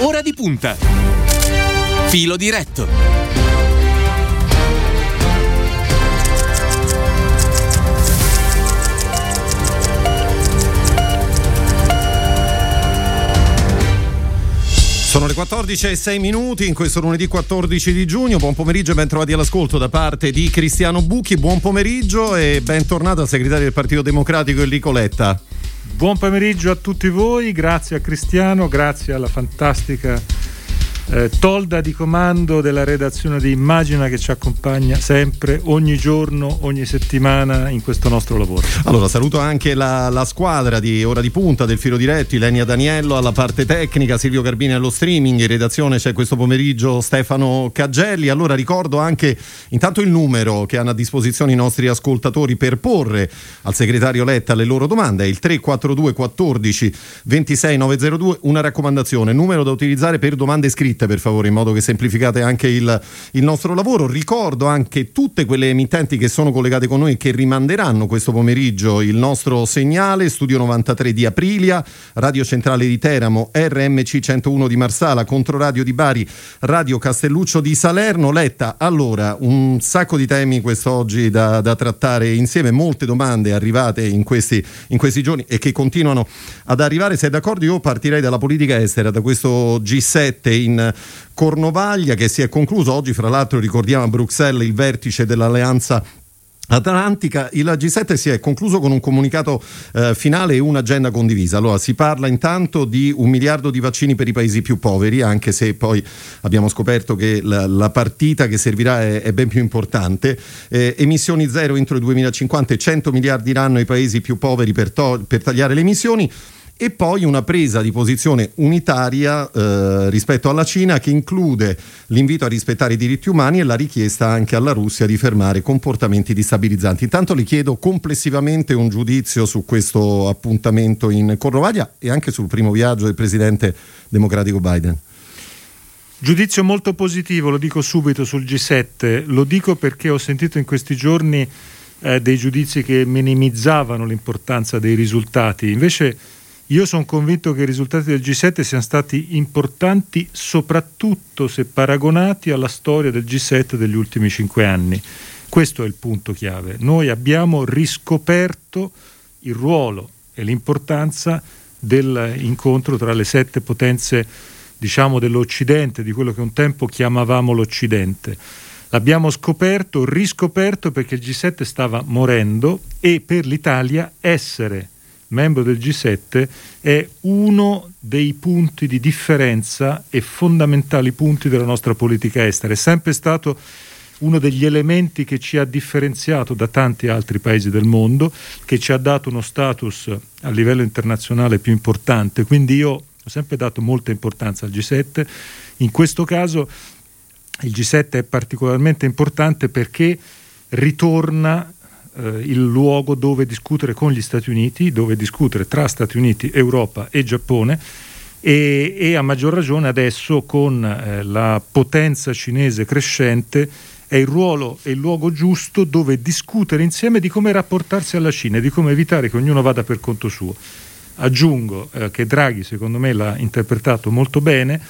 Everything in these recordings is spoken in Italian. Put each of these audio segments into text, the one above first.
Ora di punta. Filo diretto. Sono le 14 e 6 minuti in questo lunedì 14 di giugno. Buon pomeriggio e ben trovati all'ascolto da parte di Cristiano Bucchi. Buon pomeriggio e bentornato al segretario del Partito Democratico Enrico Letta. Buon pomeriggio a tutti voi, grazie a Cristiano, grazie alla fantastica eh, tolda di comando della redazione di Immagina che ci accompagna sempre, ogni giorno, ogni settimana in questo nostro lavoro. Allora saluto anche la, la squadra di Ora di Punta del Filo Diretto, Ilenia Daniello alla parte tecnica, Silvio Garbini allo streaming, in redazione c'è questo pomeriggio Stefano Caggelli. Allora ricordo anche intanto il numero che hanno a disposizione i nostri ascoltatori per porre al segretario Letta le loro domande, è il 342 14 26 902, una raccomandazione, numero da utilizzare per domande scritte scritte per favore in modo che semplificate anche il, il, nostro lavoro. Ricordo anche tutte quelle emittenti che sono collegate con noi e che rimanderanno questo pomeriggio il nostro segnale, Studio 93 di Aprilia, Radio Centrale di Teramo, RMC 101 di Marsala, Controradio di Bari, Radio Castelluccio di Salerno. Letta, allora, un sacco di temi quest'oggi da, da trattare insieme, molte domande arrivate in questi, in questi giorni e che continuano ad arrivare. Se è d'accordo io partirei dalla politica estera, da questo G7 in Cornovaglia che si è concluso oggi, fra l'altro ricordiamo a Bruxelles il vertice dell'alleanza Atlantica, il G7 si è concluso con un comunicato eh, finale e un'agenda condivisa. Allora, si parla intanto di un miliardo di vaccini per i paesi più poveri, anche se poi abbiamo scoperto che la, la partita che servirà è, è ben più importante. Eh, emissioni zero entro il 2050 e 100 miliardi l'anno ai paesi più poveri per, to- per tagliare le emissioni e poi una presa di posizione unitaria eh, rispetto alla Cina che include l'invito a rispettare i diritti umani e la richiesta anche alla Russia di fermare comportamenti destabilizzanti. Intanto le chiedo complessivamente un giudizio su questo appuntamento in Cornovaglia e anche sul primo viaggio del presidente democratico Biden. Giudizio molto positivo, lo dico subito sul G7, lo dico perché ho sentito in questi giorni eh, dei giudizi che minimizzavano l'importanza dei risultati, invece io sono convinto che i risultati del G7 siano stati importanti soprattutto se paragonati alla storia del G7 degli ultimi cinque anni. Questo è il punto chiave. Noi abbiamo riscoperto il ruolo e l'importanza dell'incontro tra le sette potenze diciamo dell'Occidente, di quello che un tempo chiamavamo l'Occidente. L'abbiamo scoperto, riscoperto perché il G7 stava morendo e per l'Italia essere membro del G7, è uno dei punti di differenza e fondamentali punti della nostra politica estera. È sempre stato uno degli elementi che ci ha differenziato da tanti altri paesi del mondo, che ci ha dato uno status a livello internazionale più importante. Quindi io ho sempre dato molta importanza al G7. In questo caso il G7 è particolarmente importante perché ritorna eh, il luogo dove discutere con gli Stati Uniti, dove discutere tra Stati Uniti, Europa e Giappone e, e a maggior ragione adesso con eh, la potenza cinese crescente è il ruolo e il luogo giusto dove discutere insieme di come rapportarsi alla Cina e di come evitare che ognuno vada per conto suo. Aggiungo eh, che Draghi secondo me l'ha interpretato molto bene,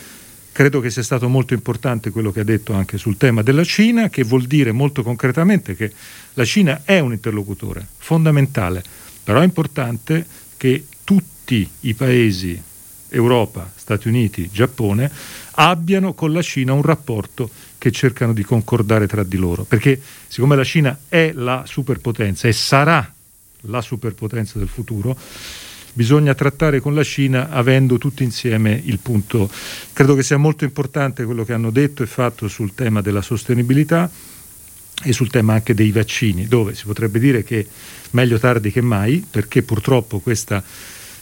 Credo che sia stato molto importante quello che ha detto anche sul tema della Cina, che vuol dire molto concretamente che la Cina è un interlocutore fondamentale, però è importante che tutti i paesi, Europa, Stati Uniti, Giappone, abbiano con la Cina un rapporto che cercano di concordare tra di loro, perché siccome la Cina è la superpotenza e sarà la superpotenza del futuro, bisogna trattare con la Cina avendo tutti insieme il punto. Credo che sia molto importante quello che hanno detto e fatto sul tema della sostenibilità e sul tema anche dei vaccini, dove si potrebbe dire che meglio tardi che mai, perché purtroppo questa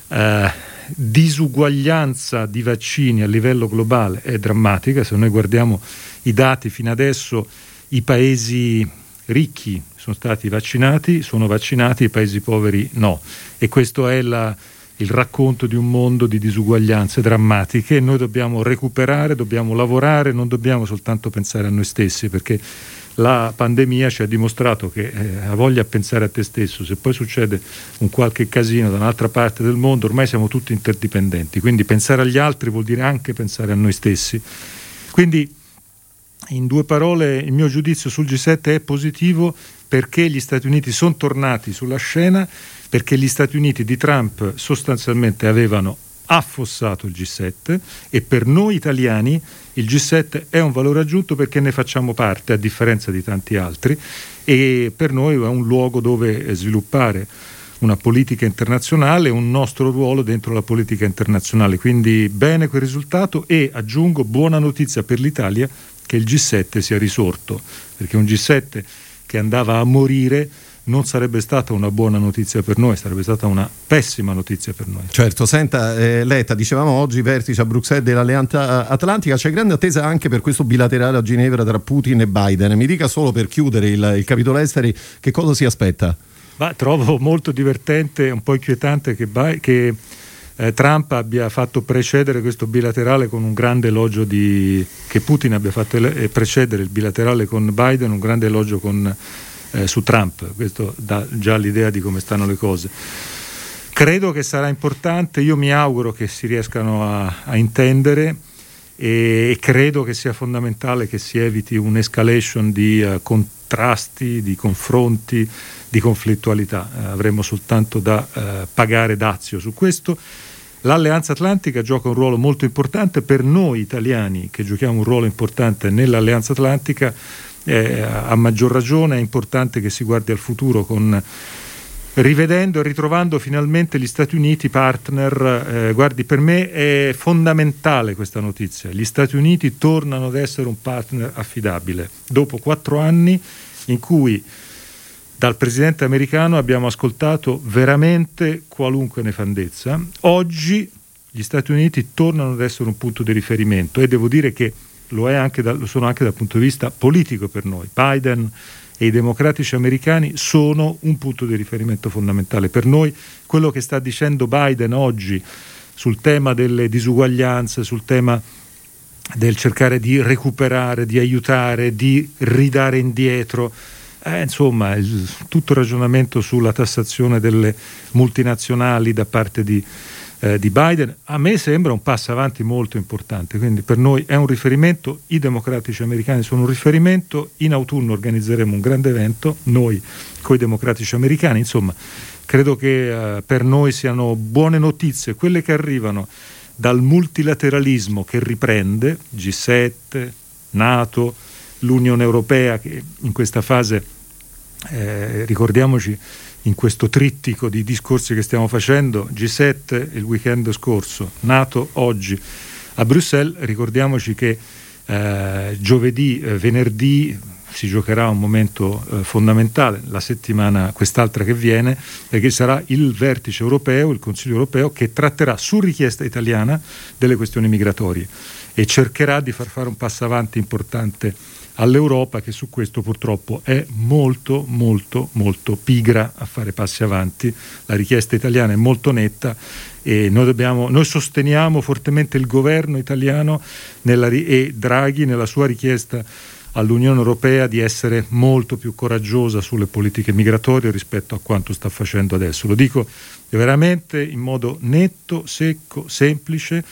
eh, disuguaglianza di vaccini a livello globale è drammatica. Se noi guardiamo i dati fino adesso, i paesi ricchi sono stati vaccinati, sono vaccinati, i paesi poveri no. E questo è la, il racconto di un mondo di disuguaglianze drammatiche. Noi dobbiamo recuperare, dobbiamo lavorare, non dobbiamo soltanto pensare a noi stessi, perché la pandemia ci ha dimostrato che eh, ha voglia di pensare a te stesso, se poi succede un qualche casino da un'altra parte del mondo, ormai siamo tutti interdipendenti, quindi pensare agli altri vuol dire anche pensare a noi stessi. Quindi in due parole il mio giudizio sul G7 è positivo perché gli Stati Uniti sono tornati sulla scena, perché gli Stati Uniti di Trump sostanzialmente avevano affossato il G7 e per noi italiani il G7 è un valore aggiunto perché ne facciamo parte a differenza di tanti altri e per noi è un luogo dove sviluppare una politica internazionale, un nostro ruolo dentro la politica internazionale. Quindi bene quel risultato e aggiungo buona notizia per l'Italia che il G7 sia risorto, perché un G7 che andava a morire non sarebbe stata una buona notizia per noi, sarebbe stata una pessima notizia per noi. Certo, senta eh, Letta, dicevamo oggi vertice a Bruxelles dell'Alleanza Atlantica, c'è grande attesa anche per questo bilaterale a Ginevra tra Putin e Biden. Mi dica solo per chiudere il, il capitolo esteri che cosa si aspetta? Ma trovo molto divertente, un po' inquietante che, che eh, Trump abbia fatto precedere questo bilaterale con un grande elogio di che Putin abbia fatto ele- precedere il bilaterale con Biden, un grande elogio con eh, su Trump, questo dà già l'idea di come stanno le cose. Credo che sarà importante, io mi auguro che si riescano a, a intendere e, e, credo che sia fondamentale che si eviti un'escalation di uh, contrasti, di confronti, di conflittualità. Uh, avremo soltanto da uh, pagare dazio su questo. L'Alleanza Atlantica gioca un ruolo molto importante per noi italiani che giochiamo un ruolo importante nell'Alleanza Atlantica eh, a maggior ragione è importante che si guardi al futuro con rivedendo e ritrovando finalmente gli Stati Uniti partner. Eh, guardi, per me è fondamentale questa notizia. Gli Stati Uniti tornano ad essere un partner affidabile dopo quattro anni in cui dal presidente americano abbiamo ascoltato veramente qualunque nefandezza. Oggi gli Stati Uniti tornano ad essere un punto di riferimento e devo dire che lo, anche da, lo sono anche dal punto di vista politico per noi. Biden e i democratici americani sono un punto di riferimento fondamentale. Per noi quello che sta dicendo Biden oggi sul tema delle disuguaglianze, sul tema del cercare di recuperare, di aiutare, di ridare indietro, eh, insomma, il, tutto il ragionamento sulla tassazione delle multinazionali da parte di eh, di Biden, a me sembra un passo avanti molto importante, quindi per noi è un riferimento, i democratici americani sono un riferimento, in autunno organizzeremo un grande evento, noi con i democratici americani, insomma credo che eh, per noi siano buone notizie quelle che arrivano dal multilateralismo che riprende, G7, Nato, l'Unione Europea che in questa fase, eh, ricordiamoci, in questo trittico di discorsi che stiamo facendo, G7 il weekend scorso, nato oggi a Bruxelles, ricordiamoci che eh, giovedì, eh, venerdì si giocherà un momento eh, fondamentale, la settimana quest'altra che viene, perché sarà il vertice europeo, il Consiglio europeo, che tratterà su richiesta italiana delle questioni migratorie e cercherà di far fare un passo avanti importante all'Europa che su questo purtroppo è molto molto molto pigra a fare passi avanti. La richiesta italiana è molto netta e noi, dobbiamo, noi sosteniamo fortemente il governo italiano nella, e Draghi nella sua richiesta all'Unione Europea di essere molto più coraggiosa sulle politiche migratorie rispetto a quanto sta facendo adesso. Lo dico veramente in modo netto, secco, semplice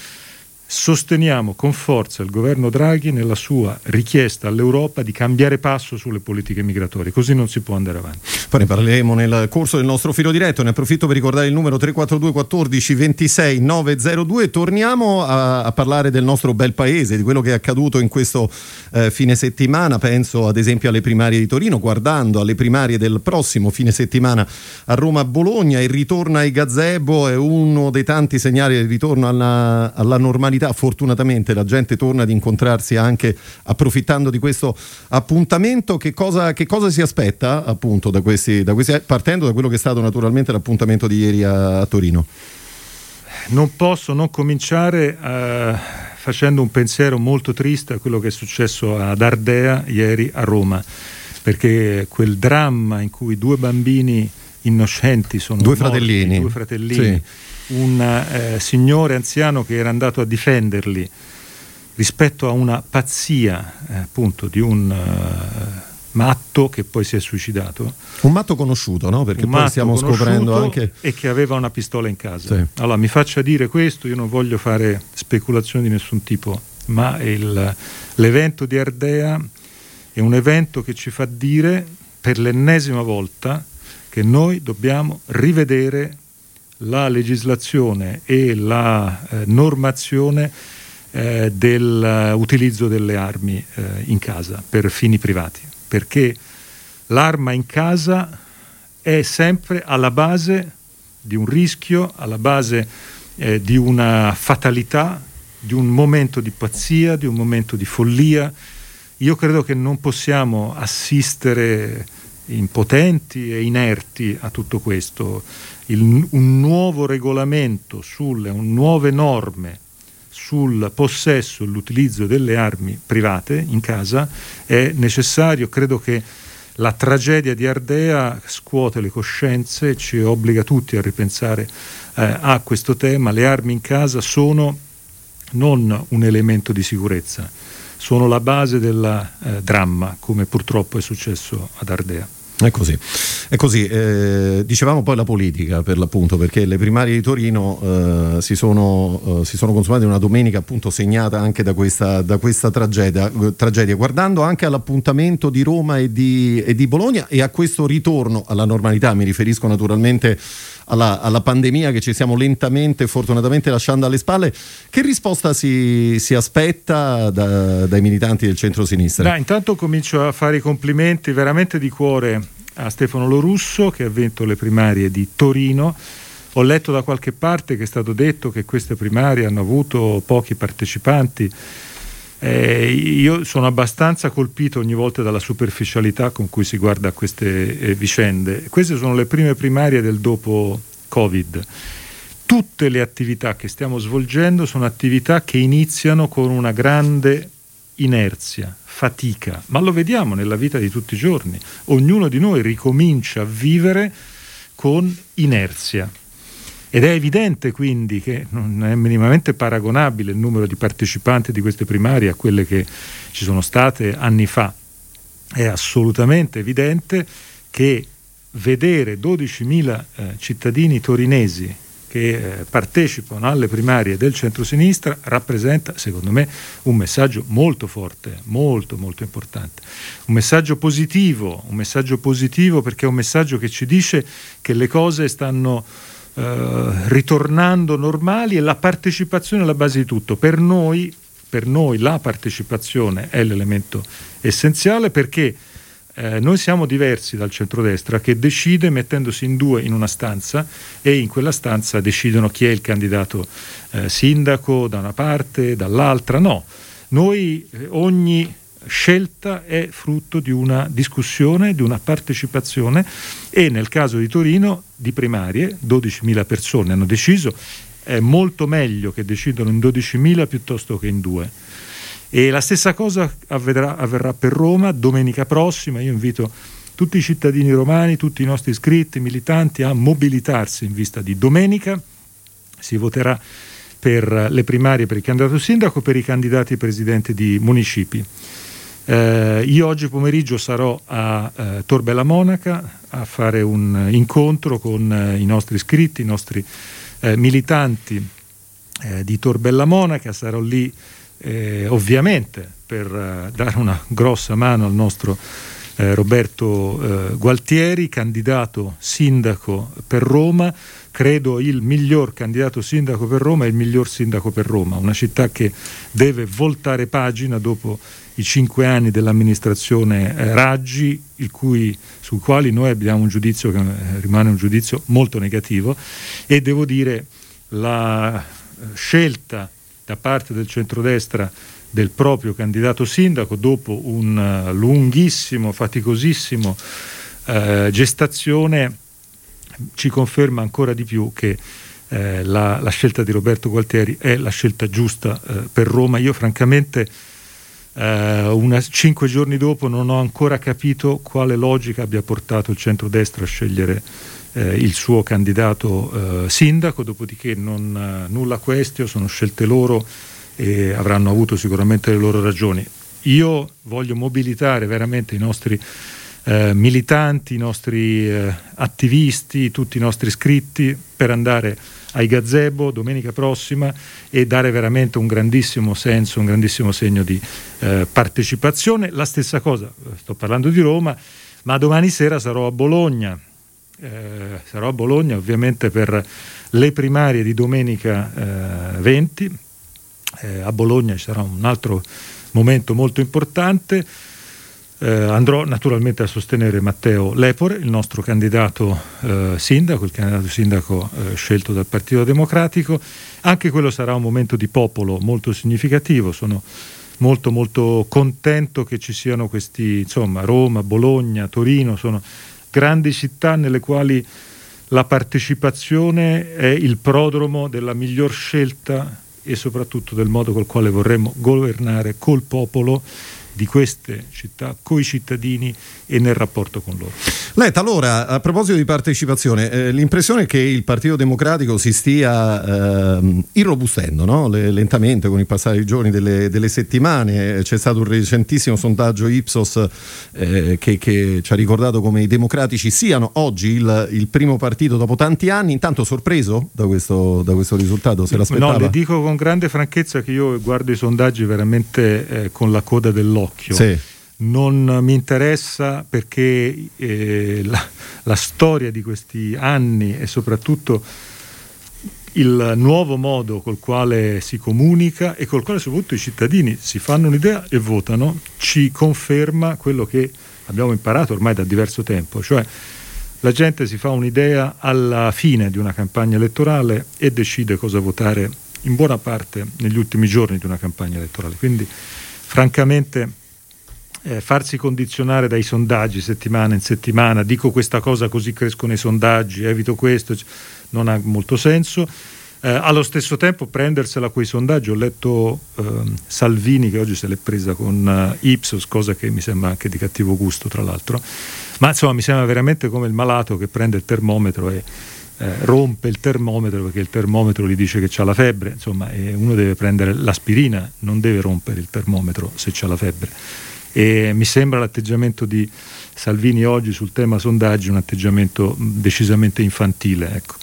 Sosteniamo con forza il governo Draghi nella sua richiesta all'Europa di cambiare passo sulle politiche migratorie, così non si può andare avanti. Poi ne parleremo nel corso del nostro filo diretto, ne approfitto per ricordare il numero 342 14 26 902, torniamo a, a parlare del nostro bel paese, di quello che è accaduto in questo eh, fine settimana, penso ad esempio alle primarie di Torino, guardando alle primarie del prossimo fine settimana a Roma-Bologna, il ritorno ai gazebo è uno dei tanti segnali del ritorno alla, alla normalità possibilità, fortunatamente la gente torna ad incontrarsi anche approfittando di questo appuntamento. Che cosa, che cosa si aspetta appunto da questi, da questi, partendo da quello che è stato naturalmente l'appuntamento di ieri a, a Torino? Non posso non cominciare uh, facendo un pensiero molto triste a quello che è successo ad Ardea ieri a Roma, perché quel dramma in cui due bambini innocenti sono due morti, fratellini, due fratellini sì un eh, signore anziano che era andato a difenderli rispetto a una pazzia eh, appunto di un, uh, matto che poi si è suicidato. Un matto conosciuto, no? Perché poi stiamo scoprendo anche... E che aveva una pistola in casa. Sì. Allora mi faccia dire questo, io non voglio fare speculazioni di nessun tipo, ma il, l'evento di Ardea è un evento che ci fa dire per l'ennesima volta che noi dobbiamo rivedere la legislazione e la eh, normazione eh, dell'utilizzo delle armi eh, in casa per fini privati, perché l'arma in casa è sempre alla base di un rischio, alla base eh, di una fatalità, di un momento di pazzia, di un momento di follia. Io credo che non possiamo assistere impotenti e inerti a tutto questo. Il, un nuovo regolamento sulle nuove norme sul possesso e l'utilizzo delle armi private in casa è necessario. Credo che la tragedia di Ardea scuote le coscienze ci obbliga tutti a ripensare eh, a questo tema. Le armi in casa sono non un elemento di sicurezza, sono la base del eh, dramma, come purtroppo è successo ad Ardea. È così, è così. Eh, dicevamo poi la politica per l'appunto, perché le primarie di Torino eh, si, sono, eh, si, sono, consumate una domenica appunto segnata anche da questa, da questa tragedia, tragedia, guardando anche all'appuntamento di Roma e di, e di Bologna e a questo ritorno alla normalità, mi riferisco naturalmente alla, alla, pandemia che ci stiamo lentamente, fortunatamente lasciando alle spalle. Che risposta si, si aspetta da, dai militanti del centro-sinistra? intanto comincio a fare i complimenti veramente di cuore a Stefano Lorusso che ha vinto le primarie di Torino. Ho letto da qualche parte che è stato detto che queste primarie hanno avuto pochi partecipanti. Eh, io sono abbastanza colpito ogni volta dalla superficialità con cui si guarda queste eh, vicende. Queste sono le prime primarie del dopo Covid. Tutte le attività che stiamo svolgendo sono attività che iniziano con una grande inerzia, fatica, ma lo vediamo nella vita di tutti i giorni. Ognuno di noi ricomincia a vivere con inerzia. Ed è evidente quindi che non è minimamente paragonabile il numero di partecipanti di queste primarie a quelle che ci sono state anni fa. È assolutamente evidente che vedere 12.000 eh, cittadini torinesi che eh, partecipano alle primarie del centro-sinistra rappresenta, secondo me, un messaggio molto forte, molto molto importante. Un messaggio positivo, un messaggio positivo perché è un messaggio che ci dice che le cose stanno ritornando normali e la partecipazione è la base di tutto. Per noi, per noi la partecipazione è l'elemento essenziale perché eh, noi siamo diversi dal centrodestra che decide mettendosi in due in una stanza e in quella stanza decidono chi è il candidato eh, sindaco da una parte, dall'altra. No, noi eh, ogni scelta è frutto di una discussione, di una partecipazione e nel caso di Torino di primarie 12.000 persone hanno deciso, è molto meglio che decidano in 12.000 piuttosto che in due. E la stessa cosa avverrà, avverrà per Roma domenica prossima, io invito tutti i cittadini romani, tutti i nostri iscritti, militanti a mobilitarsi in vista di domenica, si voterà per le primarie per il candidato sindaco, per i candidati presidenti di municipi. Eh, io oggi pomeriggio sarò a eh, Torbella Monaca a fare un incontro con eh, i nostri iscritti, i nostri eh, militanti eh, di Torbella Monaca, sarò lì eh, ovviamente per dare una grossa mano al nostro Roberto Gualtieri, candidato sindaco per Roma, credo il miglior candidato sindaco per Roma e il miglior sindaco per Roma, una città che deve voltare pagina dopo i cinque anni dell'amministrazione eh, Raggi, cui, sui quali noi abbiamo un giudizio che eh, rimane un giudizio molto negativo e devo dire la eh, scelta da parte del centrodestra del proprio candidato sindaco dopo un uh, lunghissimo, faticosissimo uh, gestazione ci conferma ancora di più che eh, la, la, scelta di Roberto Gualtieri è la scelta giusta eh, per Roma. Io francamente una, cinque giorni dopo non ho ancora capito quale logica abbia portato il centrodestra a scegliere uh, il suo candidato uh, sindaco, dopodiché non, nulla questio, sono scelte loro e avranno avuto sicuramente le loro ragioni. io voglio mobilitare veramente i nostri eh, militanti, i nostri eh, attivisti, tutti i nostri iscritti per andare ai gazebo domenica prossima e dare veramente un grandissimo senso, un grandissimo segno di eh, partecipazione. La stessa cosa, sto parlando di Roma, ma domani sera sarò a Bologna. Eh, sarò a Bologna ovviamente per le primarie di domenica 20. Eh, a Bologna ci sarà un altro momento molto importante. Eh, andrò naturalmente a sostenere Matteo Lepore, il nostro candidato eh, sindaco, il candidato sindaco eh, scelto dal Partito Democratico. Anche quello sarà un momento di popolo molto significativo. Sono molto molto contento che ci siano questi, insomma, Roma, Bologna, Torino, sono grandi città nelle quali la partecipazione è il prodromo della miglior scelta e soprattutto del modo col quale vorremmo governare col popolo di queste città coi cittadini e nel rapporto con loro. Letta, allora, a proposito di partecipazione, eh, l'impressione è che il Partito Democratico si stia eh, irrobustendo no? Le, lentamente con il passare dei giorni, delle, delle, settimane. C'è stato un recentissimo sondaggio Ipsos eh, che, che, ci ha ricordato come i democratici siano oggi il, il, primo partito dopo tanti anni. Intanto sorpreso da questo, da questo risultato? Se l'aspettava? No, le dico con grande franchezza che io guardo i sondaggi veramente eh, con la coda dell'occhio occhio. Sì. Non mi interessa perché eh, la, la storia di questi anni e soprattutto il nuovo modo col quale si comunica e col quale soprattutto i cittadini si fanno un'idea e votano ci conferma quello che abbiamo imparato ormai da diverso tempo, cioè la gente si fa un'idea alla fine di una campagna elettorale e decide cosa votare in buona parte negli ultimi giorni di una campagna elettorale. Quindi francamente eh, farsi condizionare dai sondaggi settimana in settimana, dico questa cosa così crescono i sondaggi, evito questo, non ha molto senso. Eh, allo stesso tempo prendersela quei sondaggi, ho letto eh, Salvini che oggi se l'è presa con uh, Ipsos, cosa che mi sembra anche di cattivo gusto tra l'altro, ma insomma mi sembra veramente come il malato che prende il termometro e eh, rompe il termometro perché il termometro gli dice che c'ha la febbre, insomma, uno deve prendere l'aspirina, non deve rompere il termometro se c'ha la febbre. E mi sembra l'atteggiamento di Salvini oggi sul tema sondaggi un atteggiamento decisamente infantile. Ecco.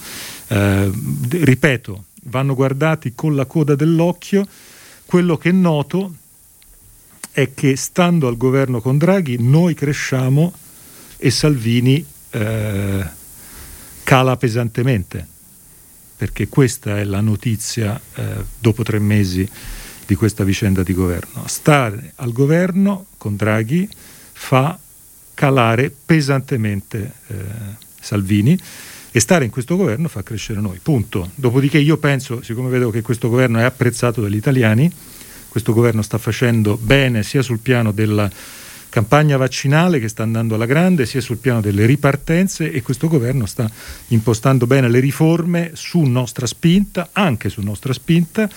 Eh, ripeto, vanno guardati con la coda dell'occhio. Quello che noto è che stando al governo con Draghi noi cresciamo e Salvini eh, cala pesantemente, perché questa è la notizia eh, dopo tre mesi di questa vicenda di governo. Stare al governo con Draghi fa calare pesantemente eh, Salvini e stare in questo governo fa crescere noi, punto. Dopodiché io penso, siccome vedo che questo governo è apprezzato dagli italiani, questo governo sta facendo bene sia sul piano della campagna vaccinale che sta andando alla grande sia sul piano delle ripartenze e questo governo sta impostando bene le riforme su nostra spinta, anche su nostra spinta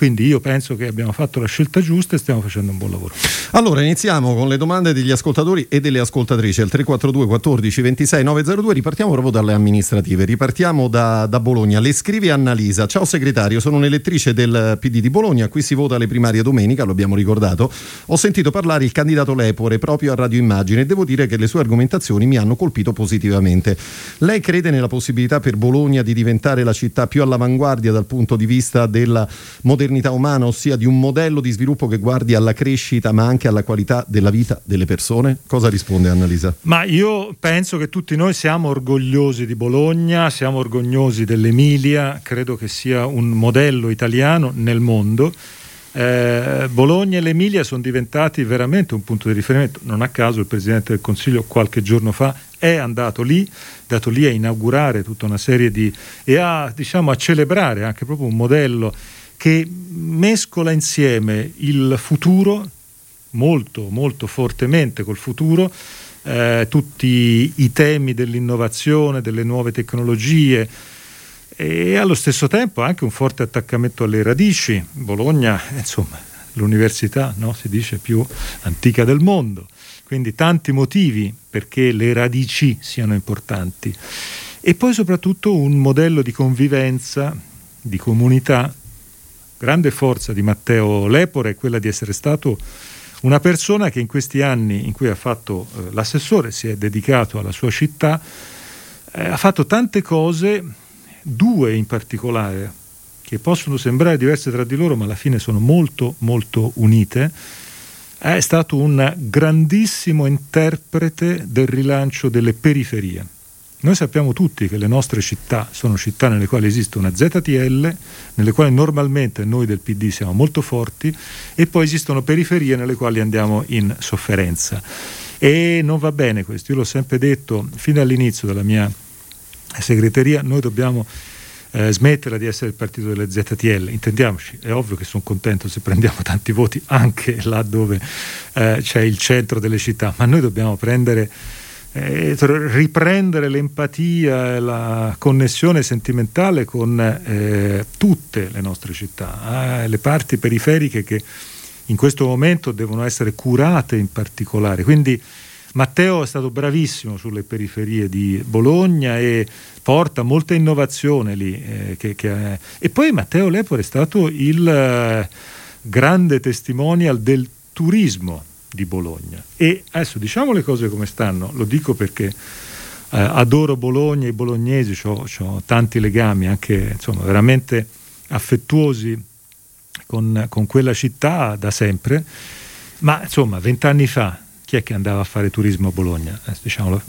quindi io penso che abbiamo fatto la scelta giusta e stiamo facendo un buon lavoro. Allora iniziamo con le domande degli ascoltatori e delle ascoltatrici al 342 14 26 902. Ripartiamo proprio dalle amministrative, ripartiamo da, da Bologna. Le scrive Annalisa. Ciao segretario, sono un'elettrice del PD di Bologna, qui si vota le primarie domenica, lo abbiamo ricordato. Ho sentito parlare il candidato Lepore proprio a Radio Immagine e devo dire che le sue argomentazioni mi hanno colpito positivamente. Lei crede nella possibilità per Bologna di diventare la città più all'avanguardia dal punto di vista della modernità? Modernità umana, ossia di un modello di sviluppo che guardi alla crescita ma anche alla qualità della vita delle persone? Cosa risponde Annalisa? Ma io penso che tutti noi siamo orgogliosi di Bologna, siamo orgogliosi dell'Emilia, credo che sia un modello italiano nel mondo. Eh, Bologna e l'Emilia sono diventati veramente un punto di riferimento. Non a caso il Presidente del Consiglio qualche giorno fa è andato lì, dato lì a inaugurare tutta una serie di... e a, diciamo, a celebrare anche proprio un modello che mescola insieme il futuro, molto, molto fortemente col futuro, eh, tutti i temi dell'innovazione, delle nuove tecnologie e allo stesso tempo anche un forte attaccamento alle radici. Bologna, insomma, l'università no? si dice più antica del mondo, quindi tanti motivi perché le radici siano importanti. E poi soprattutto un modello di convivenza, di comunità grande forza di Matteo Lepore è quella di essere stato Una persona che in questi anni in cui ha fatto eh, l'assessore, si è dedicato alla sua città, eh, ha fatto tante cose, due in particolare, che possono sembrare diverse tra di loro, ma alla fine sono molto, molto unite. È stato un grandissimo interprete del rilancio delle periferie noi sappiamo tutti che le nostre città sono città nelle quali esiste una ZTL, nelle quali normalmente noi del PD siamo molto forti, e poi esistono periferie nelle quali andiamo in sofferenza. E non va bene questo, io l'ho sempre detto fin dall'inizio della mia segreteria, noi dobbiamo eh, smetterla di essere il partito delle ZTL, intendiamoci, è ovvio che sono contento se prendiamo tanti voti anche là dove eh, c'è il centro delle città, ma noi dobbiamo prendere eh, riprendere l'empatia e la connessione sentimentale con eh, tutte le nostre città, eh, le parti periferiche che in questo momento devono essere curate in particolare. Quindi Matteo è stato bravissimo sulle periferie di Bologna e porta molta innovazione lì. Eh, che, che e poi Matteo Lepore è stato il eh, grande testimonial del turismo di Bologna. E adesso diciamo le cose come stanno, lo dico perché eh, adoro Bologna e i bolognesi, ho tanti legami anche insomma, veramente affettuosi con, con, quella città da sempre, ma insomma vent'anni fa chi è che andava a fare turismo a Bologna? Eh, diciamolo,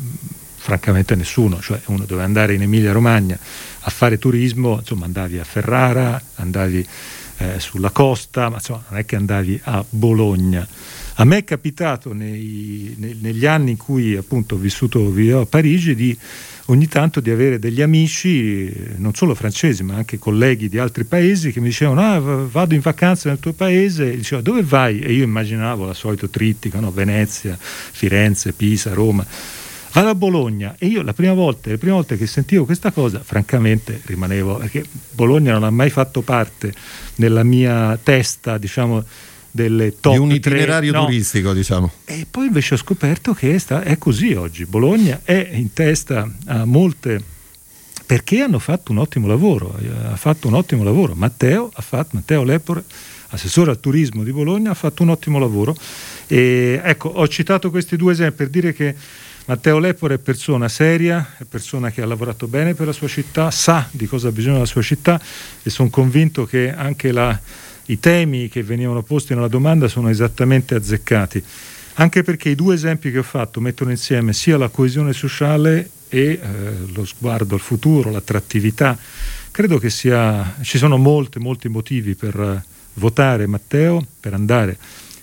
francamente nessuno, cioè uno doveva andare in Emilia Romagna a fare turismo, insomma andavi a Ferrara, andavi eh, sulla costa, ma insomma non è che andavi a Bologna. A me è capitato nei, nei, negli anni in cui appunto ho vissuto a Parigi di ogni tanto di avere degli amici, non solo francesi, ma anche colleghi di altri paesi che mi dicevano ah, vado in vacanza nel tuo paese, e dicevo dove vai? E io immaginavo la solita trittica, no? Venezia, Firenze, Pisa, Roma. Vado a Bologna e io la prima volta, le prime volte che sentivo questa cosa, francamente rimanevo, perché Bologna non ha mai fatto parte nella mia testa, diciamo, delle top di un itinerario 3, turistico, diciamo. E poi invece ho scoperto che sta, è così oggi. Bologna è in testa a molte perché hanno fatto un ottimo lavoro, ha fatto un ottimo lavoro. Matteo, ha fatto, Matteo Lepore, assessore al turismo di Bologna, ha fatto un ottimo lavoro. E, ecco, ho citato questi due esempi per dire che Matteo Lepore è persona seria, è persona che ha lavorato bene per la sua città, sa di cosa ha bisogno la sua città e sono convinto che anche la i temi che venivano posti nella domanda sono esattamente azzeccati, anche perché i due esempi che ho fatto mettono insieme sia la coesione sociale e eh, lo sguardo al futuro, l'attrattività. Credo che sia, ci sono molti, molti motivi per eh, votare Matteo, per andare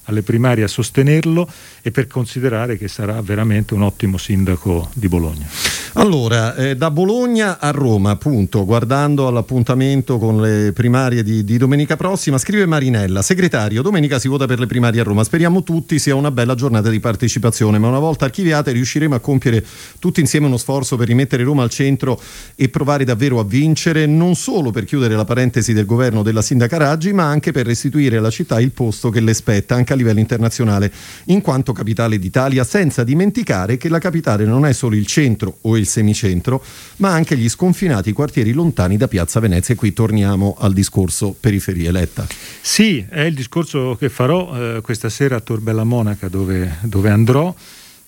alle primarie a sostenerlo e per considerare che sarà veramente un ottimo sindaco di Bologna. Allora, eh, da Bologna a Roma, appunto, guardando all'appuntamento con le primarie di, di, domenica prossima, scrive Marinella, segretario, domenica si vota per le primarie a Roma, speriamo tutti sia una bella giornata di partecipazione, ma una volta archiviate riusciremo a compiere tutti insieme uno sforzo per rimettere Roma al centro e provare davvero a vincere, non solo per chiudere la parentesi del governo della sindaca Raggi, ma anche per restituire alla città il posto che le spetta anche a livello internazionale, in quanto capitale d'Italia, senza dimenticare che la capitale non è solo il centro o il semicentro, ma anche gli sconfinati quartieri lontani da Piazza Venezia. E qui torniamo al discorso periferie eletta. Sì, è il discorso che farò eh, questa sera a Torbella Monaca, dove, dove andrò.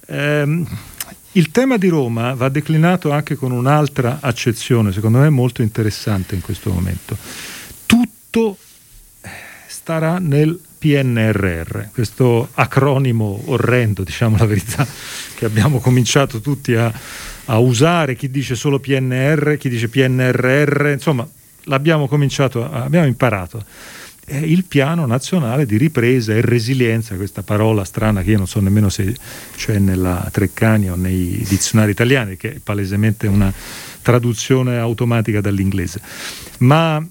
Eh, il tema di Roma va declinato anche con un'altra accezione, secondo me molto interessante in questo momento. Tutto starà nel PNRR, questo acronimo orrendo, diciamo la verità, che abbiamo cominciato tutti a, a usare, chi dice solo PNR, chi dice PNRR, insomma l'abbiamo cominciato, abbiamo imparato. È il piano nazionale di ripresa e resilienza, questa parola strana che io non so nemmeno se c'è nella Treccani o nei dizionari italiani, che è palesemente una traduzione automatica dall'inglese. Ma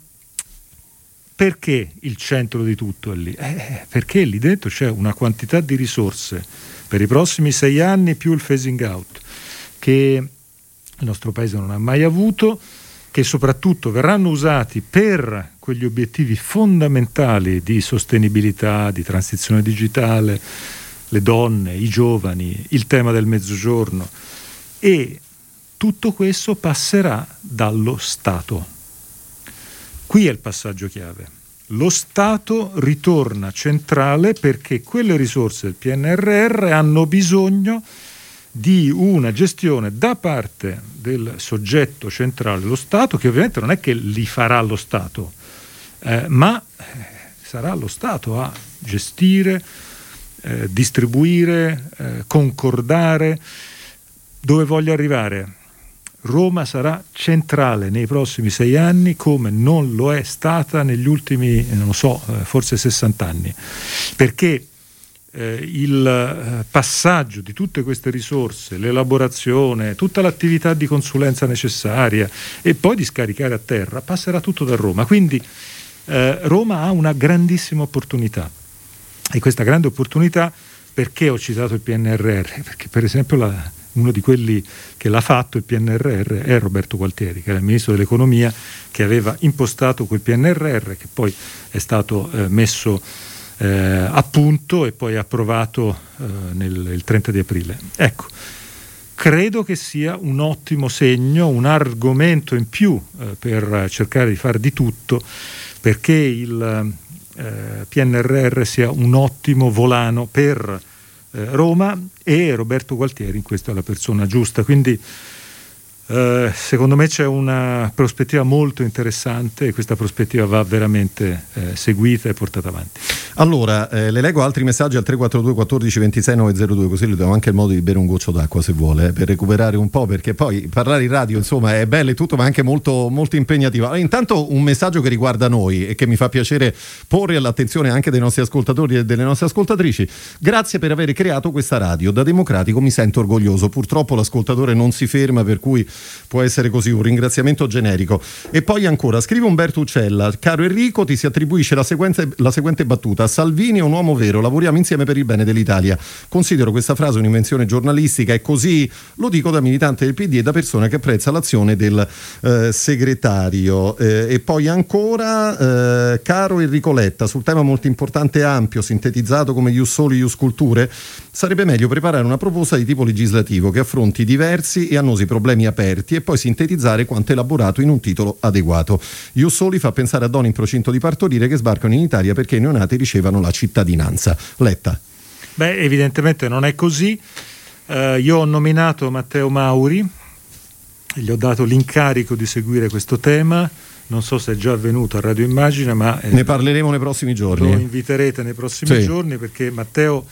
perché il centro di tutto è lì? Eh, perché lì dentro c'è una quantità di risorse per i prossimi sei anni più il phasing out che il nostro paese non ha mai avuto, che soprattutto verranno usati per quegli obiettivi fondamentali di sostenibilità, di transizione digitale, le donne, i giovani, il tema del mezzogiorno e tutto questo passerà dallo Stato Qui è il passaggio chiave. lo Stato ritorna centrale perché quelle risorse del PNRR hanno bisogno di una gestione da parte del soggetto centrale, lo Stato, che ovviamente non è che li farà lo Stato, eh, ma eh, sarà lo Stato a gestire, eh, distribuire, eh, concordare dove voglio arrivare. Roma sarà centrale nei prossimi sei anni come non lo è stata negli ultimi, non so, eh, forse 60 anni, perché eh, il eh, passaggio di tutte queste risorse, l'elaborazione, tutta l'attività di consulenza necessaria e poi di scaricare a terra, passerà tutto da Roma. Quindi eh, Roma ha una grandissima opportunità e questa grande opportunità perché ho citato il PNRR? Perché per esempio la, uno di quelli che l'ha fatto il PNRR è Roberto Gualtieri, che era il ministro dell'economia che aveva impostato quel PNRR che poi è stato eh, messo eh, a punto e poi approvato eh, nel, il 30 di aprile. Ecco, credo che sia un ottimo segno, un argomento in più eh, per cercare di fare di tutto perché il eh, PNRR sia un ottimo volano per Roma e Roberto Gualtieri in questo è la persona giusta. Quindi eh, secondo me c'è una prospettiva molto interessante e questa prospettiva va veramente eh, seguita e portata avanti. Allora, eh, le leggo altri messaggi al 342 14 26 902, così le do anche il modo di bere un goccio d'acqua se vuole, per recuperare un po', perché poi parlare in radio insomma è bello e tutto, ma anche molto, molto impegnativo. Allora, intanto un messaggio che riguarda noi e che mi fa piacere porre all'attenzione anche dei nostri ascoltatori e delle nostre ascoltatrici. Grazie per aver creato questa radio. Da democratico mi sento orgoglioso. Purtroppo l'ascoltatore non si ferma, per cui può essere così, un ringraziamento generico. E poi ancora, scrive Umberto Uccella, caro Enrico, ti si attribuisce la, sequenza, la seguente battuta, Salvini è un uomo vero, lavoriamo insieme per il bene dell'Italia. Considero questa frase un'invenzione giornalistica e così lo dico da militante del PD e da persona che apprezza l'azione del eh, segretario. Eh, e poi ancora, eh, caro Enrico Letta, sul tema molto importante e ampio, sintetizzato come Ius Soli, Ius Culture, sarebbe meglio preparare una proposta di tipo legislativo che affronti diversi e annosi problemi aperti e poi sintetizzare quanto elaborato in un titolo adeguato. Ius Soli fa pensare a donne in procinto di partorire che sbarcano in Italia perché i neonati ricevano la cittadinanza. Letta. Beh, evidentemente non è così. Uh, io ho nominato Matteo Mauri, gli ho dato l'incarico di seguire questo tema. Non so se è già avvenuto a Radio Immagine, ma eh, ne parleremo nei prossimi giorni. Lo inviterete nei prossimi sì. giorni perché Matteo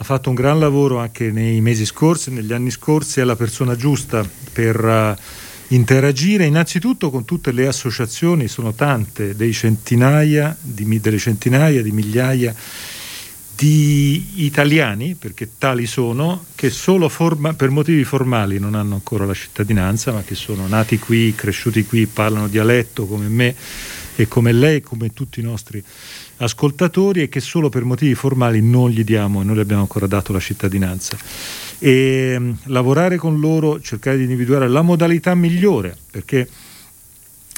ha fatto un gran lavoro anche nei mesi scorsi, negli anni scorsi, è la persona giusta per uh, interagire. Innanzitutto con tutte le associazioni, sono tante, centinaia, di, delle centinaia di migliaia di italiani, perché tali sono, che solo forma, per motivi formali non hanno ancora la cittadinanza, ma che sono nati qui, cresciuti qui, parlano dialetto come me e come lei, come tutti i nostri ascoltatori e che solo per motivi formali non gli diamo, non gli abbiamo ancora dato la cittadinanza. E um, lavorare con loro, cercare di individuare la modalità migliore, perché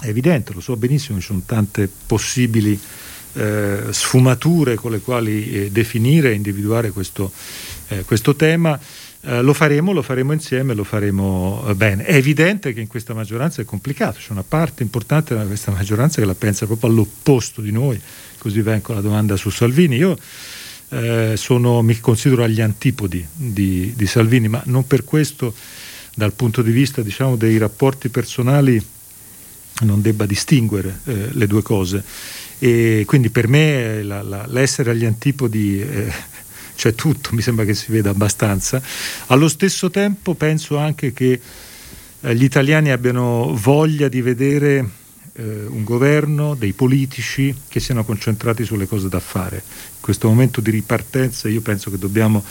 è evidente, lo so benissimo, ci sono tante possibili eh, sfumature con le quali eh, definire e individuare questo, eh, questo tema. Uh, lo faremo, lo faremo insieme, lo faremo uh, bene. È evidente che in questa maggioranza è complicato, c'è una parte importante di questa maggioranza che la pensa proprio all'opposto di noi, così vengo alla domanda su Salvini. Io eh, sono, mi considero agli antipodi di, di, Salvini, ma non per questo dal punto di vista diciamo, dei rapporti personali non debba distinguere eh, le due cose. E quindi per me la, la, l'essere agli antipodi c'è tutto, mi sembra che si veda abbastanza. Allo stesso tempo penso anche che eh, gli italiani abbiano voglia di vedere eh, un governo, dei politici che siano concentrati sulle cose da fare. In questo momento di ripartenza io penso che dobbiamo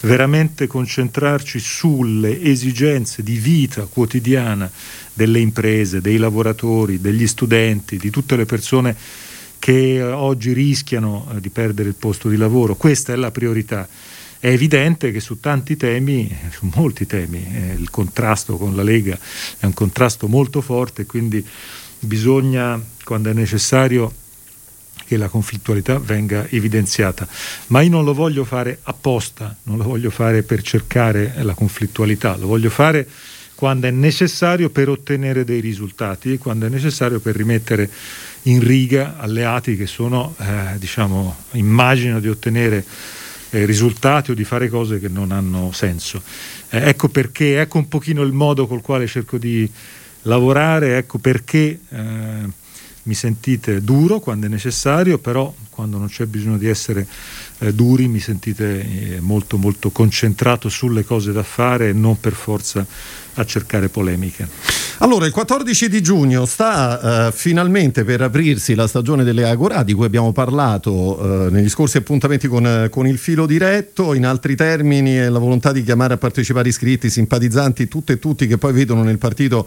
veramente concentrarci sulle esigenze di vita quotidiana delle imprese, dei lavoratori, degli studenti, di tutte le persone che oggi rischiano eh, di perdere il posto di lavoro. Questa è la priorità. È evidente che su tanti temi, su molti temi, eh, il contrasto con la Lega è un contrasto molto forte, quindi bisogna, quando è necessario, che la conflittualità venga evidenziata. Ma io non lo voglio fare apposta, non lo voglio fare per cercare la conflittualità, lo voglio fare quando è necessario per ottenere dei risultati, quando è necessario per rimettere in riga alleati che sono, eh, diciamo, immaginano di ottenere eh, risultati o di fare cose che non hanno senso. Eh, ecco perché, ecco un pochino il modo col quale cerco di lavorare, ecco perché eh, mi sentite duro quando è necessario, però quando non c'è bisogno di essere eh, duri mi sentite eh, molto molto concentrato sulle cose da fare e non per forza a cercare polemiche. Allora, il 14 di giugno sta uh, finalmente per aprirsi la stagione delle Agorà, di cui abbiamo parlato uh, negli scorsi appuntamenti con, con, il filo diretto. In altri termini, è la volontà di chiamare a partecipare iscritti, simpatizzanti, tutte e tutti che poi vedono nel Partito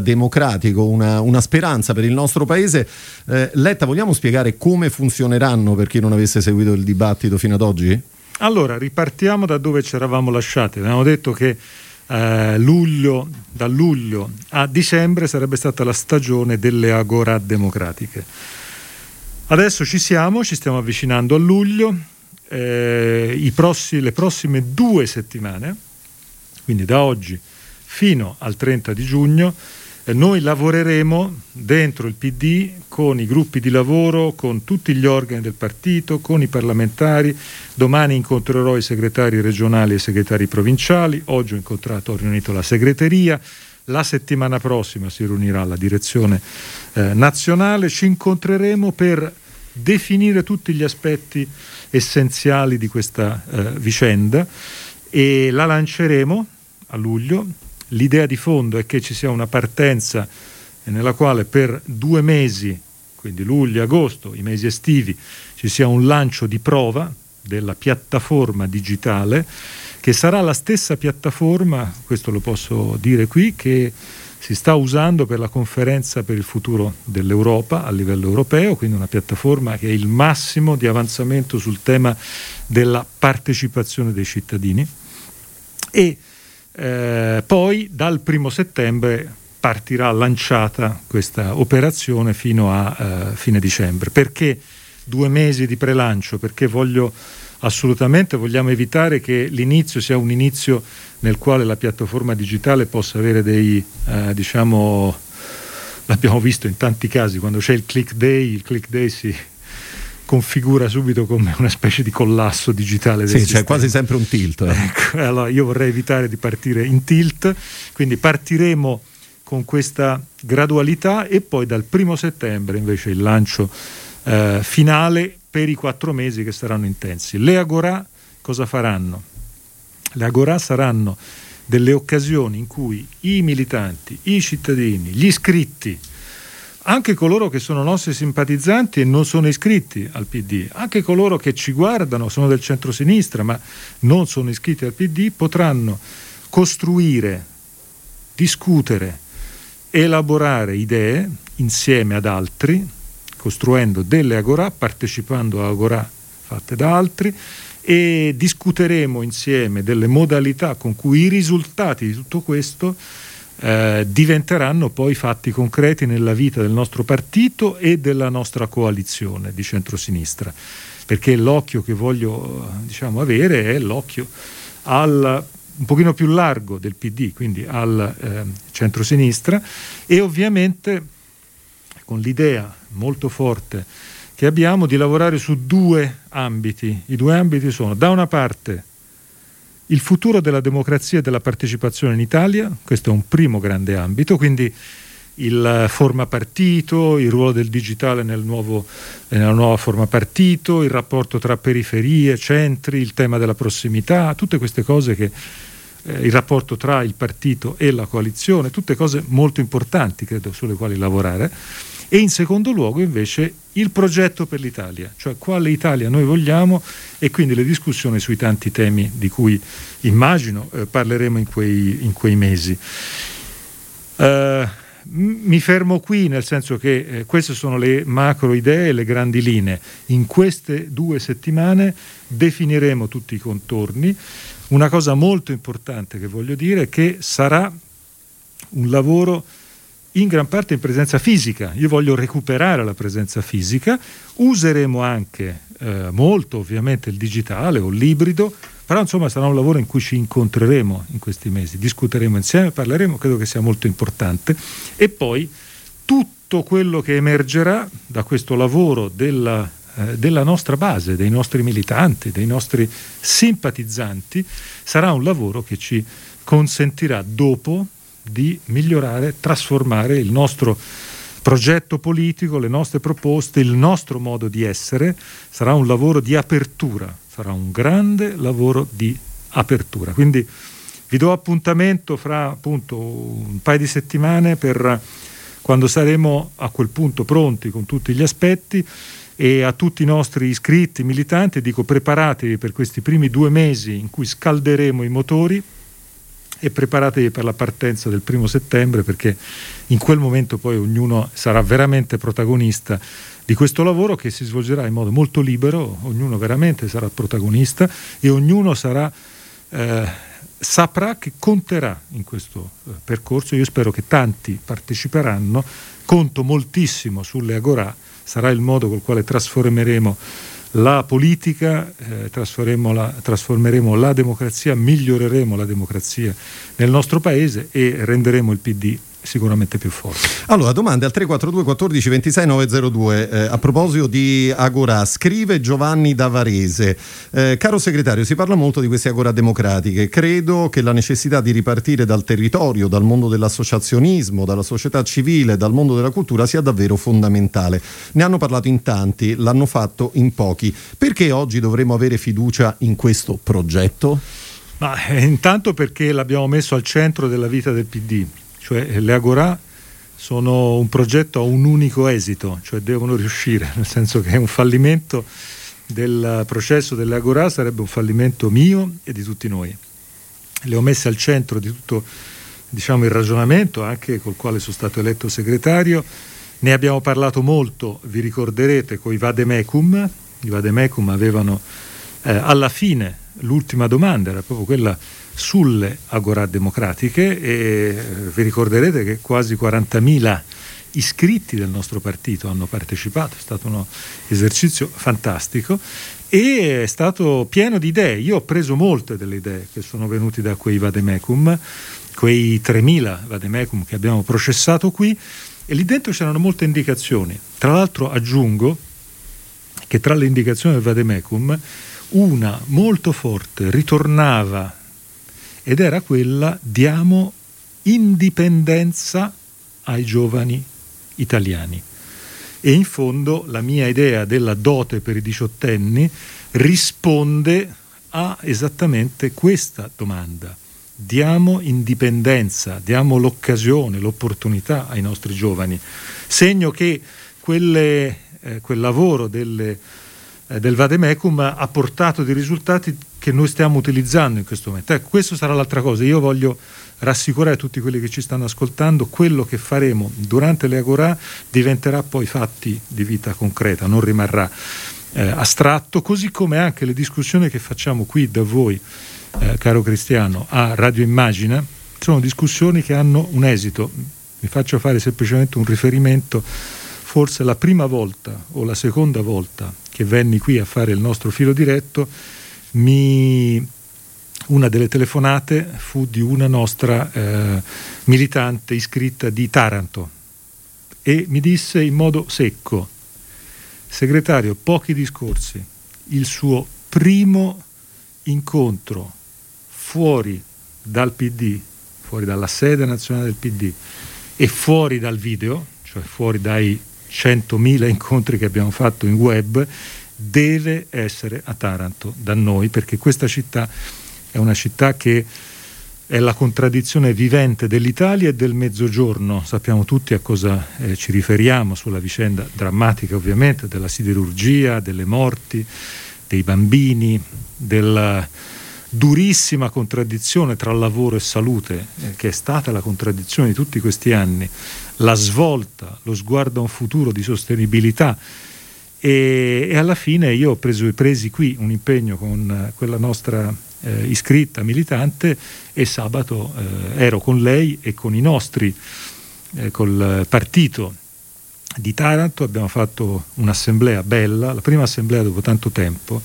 Democratico una, una, speranza per il nostro paese. Letta, vogliamo spiegare come funzioneranno per chi non avesse seguito il dibattito fino ad oggi? Allora, ripartiamo da dove ci eravamo lasciati. Abbiamo detto che eh, luglio, da luglio a dicembre sarebbe stata la stagione delle agorà democratiche. Adesso ci siamo, ci stiamo avvicinando a luglio, eh, prossi, le prossime due settimane, quindi da oggi fino al 30 di giugno, noi lavoreremo dentro il PD con i gruppi di lavoro, con tutti gli organi del partito, con i parlamentari. Domani incontrerò i segretari regionali e i segretari provinciali. Oggi ho incontrato, ho riunito la segreteria. La settimana prossima si riunirà la direzione eh, nazionale. Ci incontreremo per definire tutti gli aspetti essenziali di questa eh, vicenda e la lanceremo a luglio L'idea di fondo è che ci sia una partenza nella quale per due mesi, quindi luglio e agosto, i mesi estivi, ci sia un lancio di prova della piattaforma digitale che sarà la stessa piattaforma, questo lo posso dire qui, che si sta usando per la conferenza per il futuro dell'Europa a livello europeo, quindi una piattaforma che è il massimo di avanzamento sul tema della partecipazione dei cittadini. E eh, poi dal primo settembre partirà lanciata questa operazione fino a eh, fine dicembre. Perché due mesi di prelancio? Perché voglio assolutamente vogliamo evitare che l'inizio sia un inizio nel quale la piattaforma digitale possa avere dei, eh, diciamo, l'abbiamo visto in tanti casi, quando c'è il click day, il click day si, configura subito come una specie di collasso digitale. Sì, c'è quasi sempre un tilt. Eh. Ecco, allora io vorrei evitare di partire in tilt, quindi partiremo con questa gradualità e poi dal primo settembre invece il lancio eh, finale per i quattro mesi che saranno intensi. Le Agorà cosa faranno? Le Agorà saranno delle occasioni in cui i militanti, i cittadini, gli iscritti, anche coloro che sono nostri simpatizzanti e non sono iscritti al PD, anche coloro che ci guardano, sono del centro-sinistra ma non sono iscritti al PD, potranno costruire, discutere, elaborare idee insieme ad altri, costruendo delle agorà, partecipando a agorà fatte da altri e discuteremo insieme delle modalità con cui i risultati di tutto questo eh, diventeranno poi fatti concreti nella vita del nostro partito e della nostra coalizione di centrosinistra. Perché l'occhio che voglio diciamo, avere è l'occhio al, un pochino più largo del PD, quindi al eh, centrosinistra e ovviamente con l'idea molto forte che abbiamo di lavorare su due ambiti. I due ambiti sono da una parte il futuro della democrazia e della partecipazione in Italia, questo è un primo grande ambito, quindi il forma partito, il ruolo del digitale nel nuovo, nella nuova forma partito, il rapporto tra periferie, centri, il tema della prossimità, tutte queste cose che eh, il rapporto tra il partito e la coalizione, tutte cose molto importanti, credo, sulle quali lavorare e in secondo luogo invece il progetto per l'Italia, cioè quale Italia noi vogliamo e quindi le discussioni sui tanti temi di cui immagino eh, parleremo in quei, in quei mesi. Uh, mi fermo qui nel senso che eh, queste sono le macro idee, le grandi linee. In queste due settimane definiremo tutti i contorni. Una cosa molto importante che voglio dire è che sarà un lavoro in gran parte in presenza fisica. Io voglio recuperare la presenza fisica, useremo anche eh, molto ovviamente il digitale o l'ibrido, però insomma sarà un lavoro in cui ci incontreremo in questi mesi, discuteremo insieme, parleremo, credo che sia molto importante e poi tutto quello che emergerà da questo lavoro della, eh, della nostra base, dei nostri militanti, dei nostri simpatizzanti, sarà un lavoro che ci consentirà dopo di migliorare, trasformare il nostro progetto politico, le nostre proposte, il nostro modo di essere. Sarà un lavoro di apertura, sarà un grande lavoro di apertura. Quindi vi do appuntamento fra appunto un paio di settimane per quando saremo a quel punto pronti con tutti gli aspetti e a tutti i nostri iscritti, militanti, dico preparatevi per questi primi due mesi in cui scalderemo i motori e preparatevi per la partenza del primo settembre perché in quel momento poi ognuno sarà veramente protagonista di questo lavoro che si svolgerà in modo molto libero, ognuno veramente sarà protagonista e ognuno sarà... Eh, saprà che conterà in questo eh, percorso. Io spero che tanti parteciperanno, conto moltissimo sulle Agorà, sarà il modo col quale trasformeremo la politica, eh, trasformeremo, la, democrazia, miglioreremo la democrazia nel nostro paese e renderemo il PD sicuramente più forte. Allora, domande al 342 14 26 902. Eh, a proposito di Agora, scrive Giovanni Davarese. Eh, caro segretario, si parla molto di queste Agora democratiche. Credo che la necessità di ripartire dal territorio, dal mondo dell'associazionismo, dalla società civile, dal mondo della cultura sia davvero fondamentale. Ne hanno parlato in tanti, l'hanno fatto in pochi. Perché oggi dovremmo avere fiducia in questo progetto? Ma, eh, intanto perché l'abbiamo messo al centro della vita del PD cioè le Agorà sono un progetto a un unico esito, cioè devono riuscire, nel senso che un fallimento del processo delle Agorà sarebbe un fallimento mio e di tutti noi. Le ho messe al centro di tutto diciamo, il ragionamento, anche col quale sono stato eletto segretario. Ne abbiamo parlato molto, vi ricorderete, con i Vademecum. I Vademecum avevano eh, alla fine l'ultima domanda, era proprio quella sulle agorà democratiche e vi ricorderete che quasi 40.000 iscritti del nostro partito hanno partecipato, è stato un esercizio fantastico e è stato pieno di idee. Io ho preso molte delle idee che sono venute da quei vademecum, quei 3.000 vademecum che abbiamo processato qui e lì dentro c'erano molte indicazioni. Tra l'altro aggiungo che tra le indicazioni del vademecum una molto forte ritornava ed era quella diamo indipendenza ai giovani italiani. E in fondo la mia idea della dote per i diciottenni risponde a esattamente questa domanda. Diamo indipendenza, diamo l'occasione, l'opportunità ai nostri giovani. Segno che quelle, eh, quel lavoro delle del Vademecum ha portato dei risultati che noi stiamo utilizzando in questo momento. Ecco, questa sarà l'altra cosa. Io voglio rassicurare tutti quelli che ci stanno ascoltando, quello che faremo durante le Agorà diventerà poi fatti di vita concreta, non rimarrà eh, astratto, così come anche le discussioni che facciamo qui da voi, eh, caro Cristiano, a Radio Immagina, sono discussioni che hanno un esito. Vi faccio fare semplicemente un riferimento, forse la prima volta o la seconda volta che venni qui a fare il nostro filo diretto, mi, una delle telefonate fu di una nostra eh, militante iscritta di Taranto e mi disse in modo secco, segretario, pochi discorsi, il suo primo incontro fuori dal PD, fuori dalla sede nazionale del PD e fuori dal video, cioè fuori dai 100.000 incontri che abbiamo fatto in web, deve essere a Taranto da noi, perché questa città è una città che è la contraddizione vivente dell'Italia e del Mezzogiorno. Sappiamo tutti a cosa eh, ci riferiamo sulla vicenda drammatica ovviamente della siderurgia, delle morti, dei bambini, della durissima contraddizione tra lavoro e salute, eh, che è stata la contraddizione di tutti questi anni, la svolta, lo sguardo a un futuro di sostenibilità. E, e alla fine io ho preso, presi qui un impegno con eh, quella nostra eh, iscritta militante e sabato eh, ero con lei e con i nostri, eh, col partito di Taranto, abbiamo fatto un'assemblea bella, la prima assemblea dopo tanto tempo,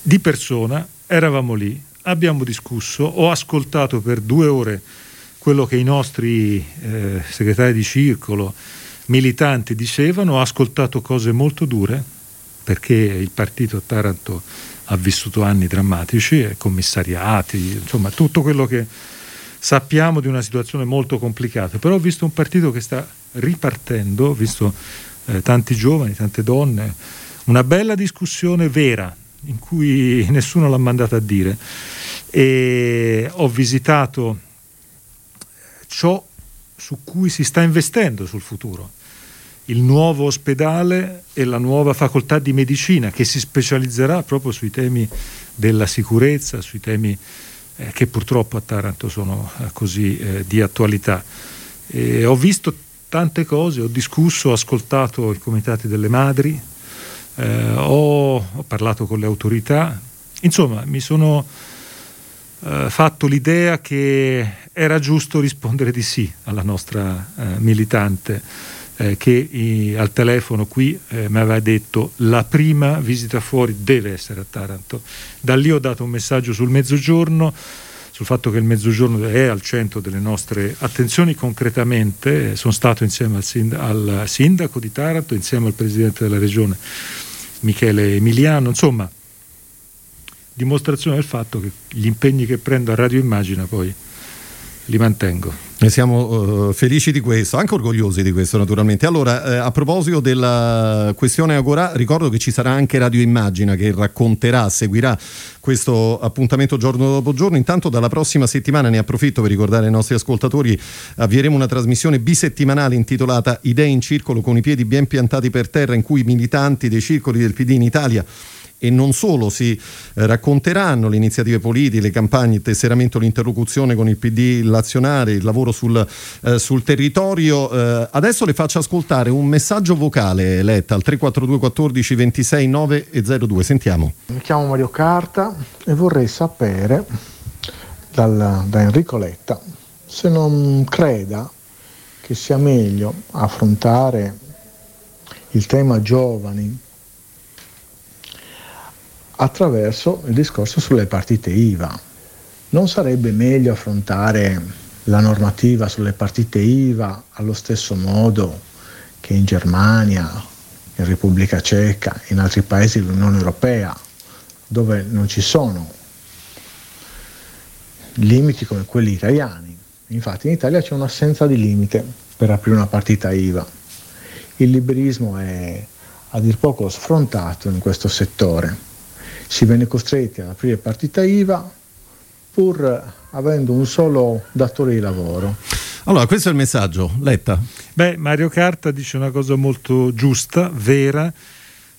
di persona, eravamo lì, abbiamo discusso, ho ascoltato per due ore quello che i nostri eh, segretari di circolo militanti dicevano, ho ascoltato cose molto dure perché il partito a Taranto ha vissuto anni drammatici, commissariati, insomma tutto quello che sappiamo di una situazione molto complicata, però ho visto un partito che sta ripartendo, ho visto eh, tanti giovani, tante donne, una bella discussione vera in cui nessuno l'ha mandata a dire. E ho visitato ciò su cui si sta investendo sul futuro il nuovo ospedale e la nuova facoltà di medicina che si specializzerà proprio sui temi della sicurezza, sui temi eh, che purtroppo a Taranto sono eh, così eh, di attualità. E ho visto tante cose, ho discusso, ho ascoltato i comitati delle madri, eh, ho, ho, parlato con le autorità, insomma mi sono eh, fatto l'idea che era giusto rispondere di sì alla nostra eh, militante eh, che i, al telefono qui eh, mi aveva detto la prima visita fuori deve essere a Taranto. Da lì ho dato un messaggio sul mezzogiorno, sul fatto che il mezzogiorno è al centro delle nostre attenzioni concretamente. Eh, sono stato insieme al, sind- al sindaco di Taranto, insieme al presidente della regione Michele Emiliano, insomma dimostrazione del fatto che gli impegni che prendo a Radio Immagina poi li mantengo. E siamo uh, felici di questo, anche orgogliosi di questo naturalmente. Allora, eh, a proposito della questione Agora, ricordo che ci sarà anche Radio Immagina che racconterà, seguirà questo appuntamento giorno dopo giorno. Intanto dalla prossima settimana, ne approfitto per ricordare ai nostri ascoltatori, avvieremo una trasmissione bisettimanale intitolata Idee in circolo con i piedi ben piantati per terra in cui i militanti dei circoli del PD in Italia e non solo, si eh, racconteranno le iniziative politiche, le campagne, il tesseramento, l'interlocuzione con il PD nazionale, il lavoro sul, eh, sul territorio. Eh, adesso le faccio ascoltare un messaggio vocale letta al 342 14 26 9 e 02. Sentiamo. Mi chiamo Mario Carta e vorrei sapere dal, da Enrico Letta se non creda che sia meglio affrontare il tema giovani attraverso il discorso sulle partite IVA. Non sarebbe meglio affrontare la normativa sulle partite IVA allo stesso modo che in Germania, in Repubblica Ceca, in altri paesi dell'Unione Europea, dove non ci sono limiti come quelli italiani. Infatti in Italia c'è un'assenza di limite per aprire una partita IVA. Il liberismo è a dir poco sfrontato in questo settore si venne costretti ad aprire partita IVA pur avendo un solo datore di lavoro. Allora, questo è il messaggio. Letta. Beh, Mario Carta dice una cosa molto giusta, vera.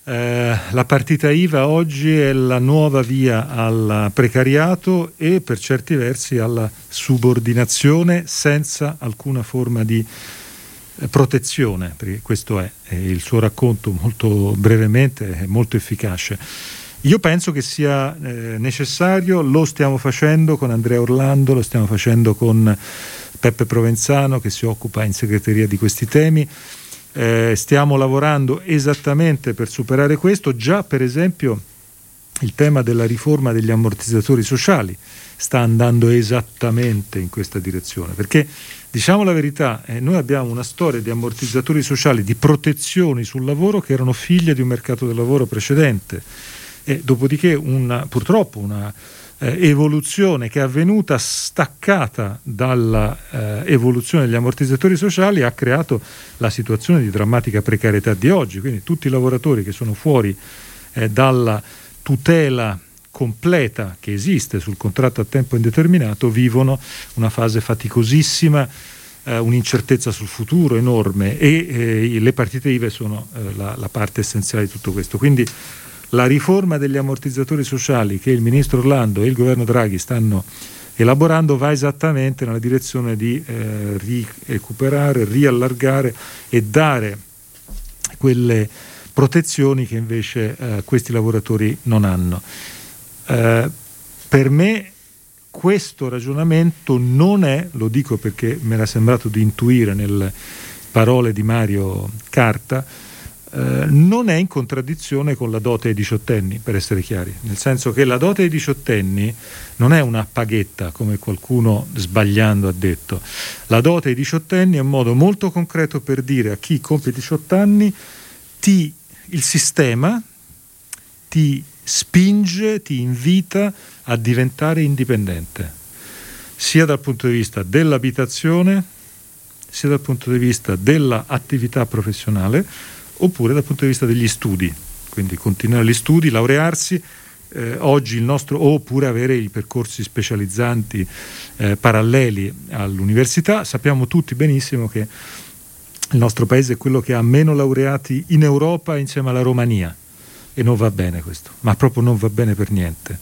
Eh, la partita IVA oggi è la nuova via al precariato e per certi versi alla subordinazione senza alcuna forma di eh, protezione, perché questo è, è il suo racconto molto brevemente, è molto efficace. Io penso che sia eh, necessario, lo stiamo facendo con Andrea Orlando, lo stiamo facendo con Peppe Provenzano che si occupa in segreteria di questi temi. Eh, stiamo lavorando esattamente per superare questo, già per esempio il tema della riforma degli ammortizzatori sociali sta andando esattamente in questa direzione, perché diciamo la verità, eh, noi abbiamo una storia di ammortizzatori sociali, di protezioni sul lavoro che erano figlie di un mercato del lavoro precedente e dopodiché una, purtroppo una eh, evoluzione che è avvenuta staccata dall'evoluzione eh, degli ammortizzatori sociali ha creato la situazione di drammatica precarietà di oggi, quindi tutti i lavoratori che sono fuori eh, dalla tutela completa che esiste sul contratto a tempo indeterminato vivono una fase faticosissima, eh, un'incertezza sul futuro enorme e eh, le partite IVE sono eh, la, la, parte essenziale di tutto questo. Quindi la riforma degli ammortizzatori sociali che il ministro Orlando e il governo Draghi stanno elaborando va esattamente nella direzione di eh, recuperare, riallargare e dare quelle protezioni che invece eh, questi lavoratori non hanno. Eh, per me questo ragionamento non è, lo dico perché mi era sembrato di intuire nelle parole di Mario Carta, eh, non è in contraddizione con la dote ai diciottenni, per essere chiari, nel senso che la dote ai diciottenni non è una paghetta, come qualcuno sbagliando ha detto. La dote ai diciottenni è un modo molto concreto per dire a chi compie 18 anni ti, il sistema ti spinge, ti invita a diventare indipendente, sia dal punto di vista dell'abitazione, sia dal punto di vista dell'attività professionale, oppure dal punto di vista degli studi, quindi continuare gli studi, laurearsi, eh, oggi il nostro, oppure avere i percorsi specializzanti eh, paralleli all'università. Sappiamo tutti benissimo che il nostro paese è quello che ha meno laureati in Europa insieme alla Romania e non va bene questo, ma proprio non va bene per niente.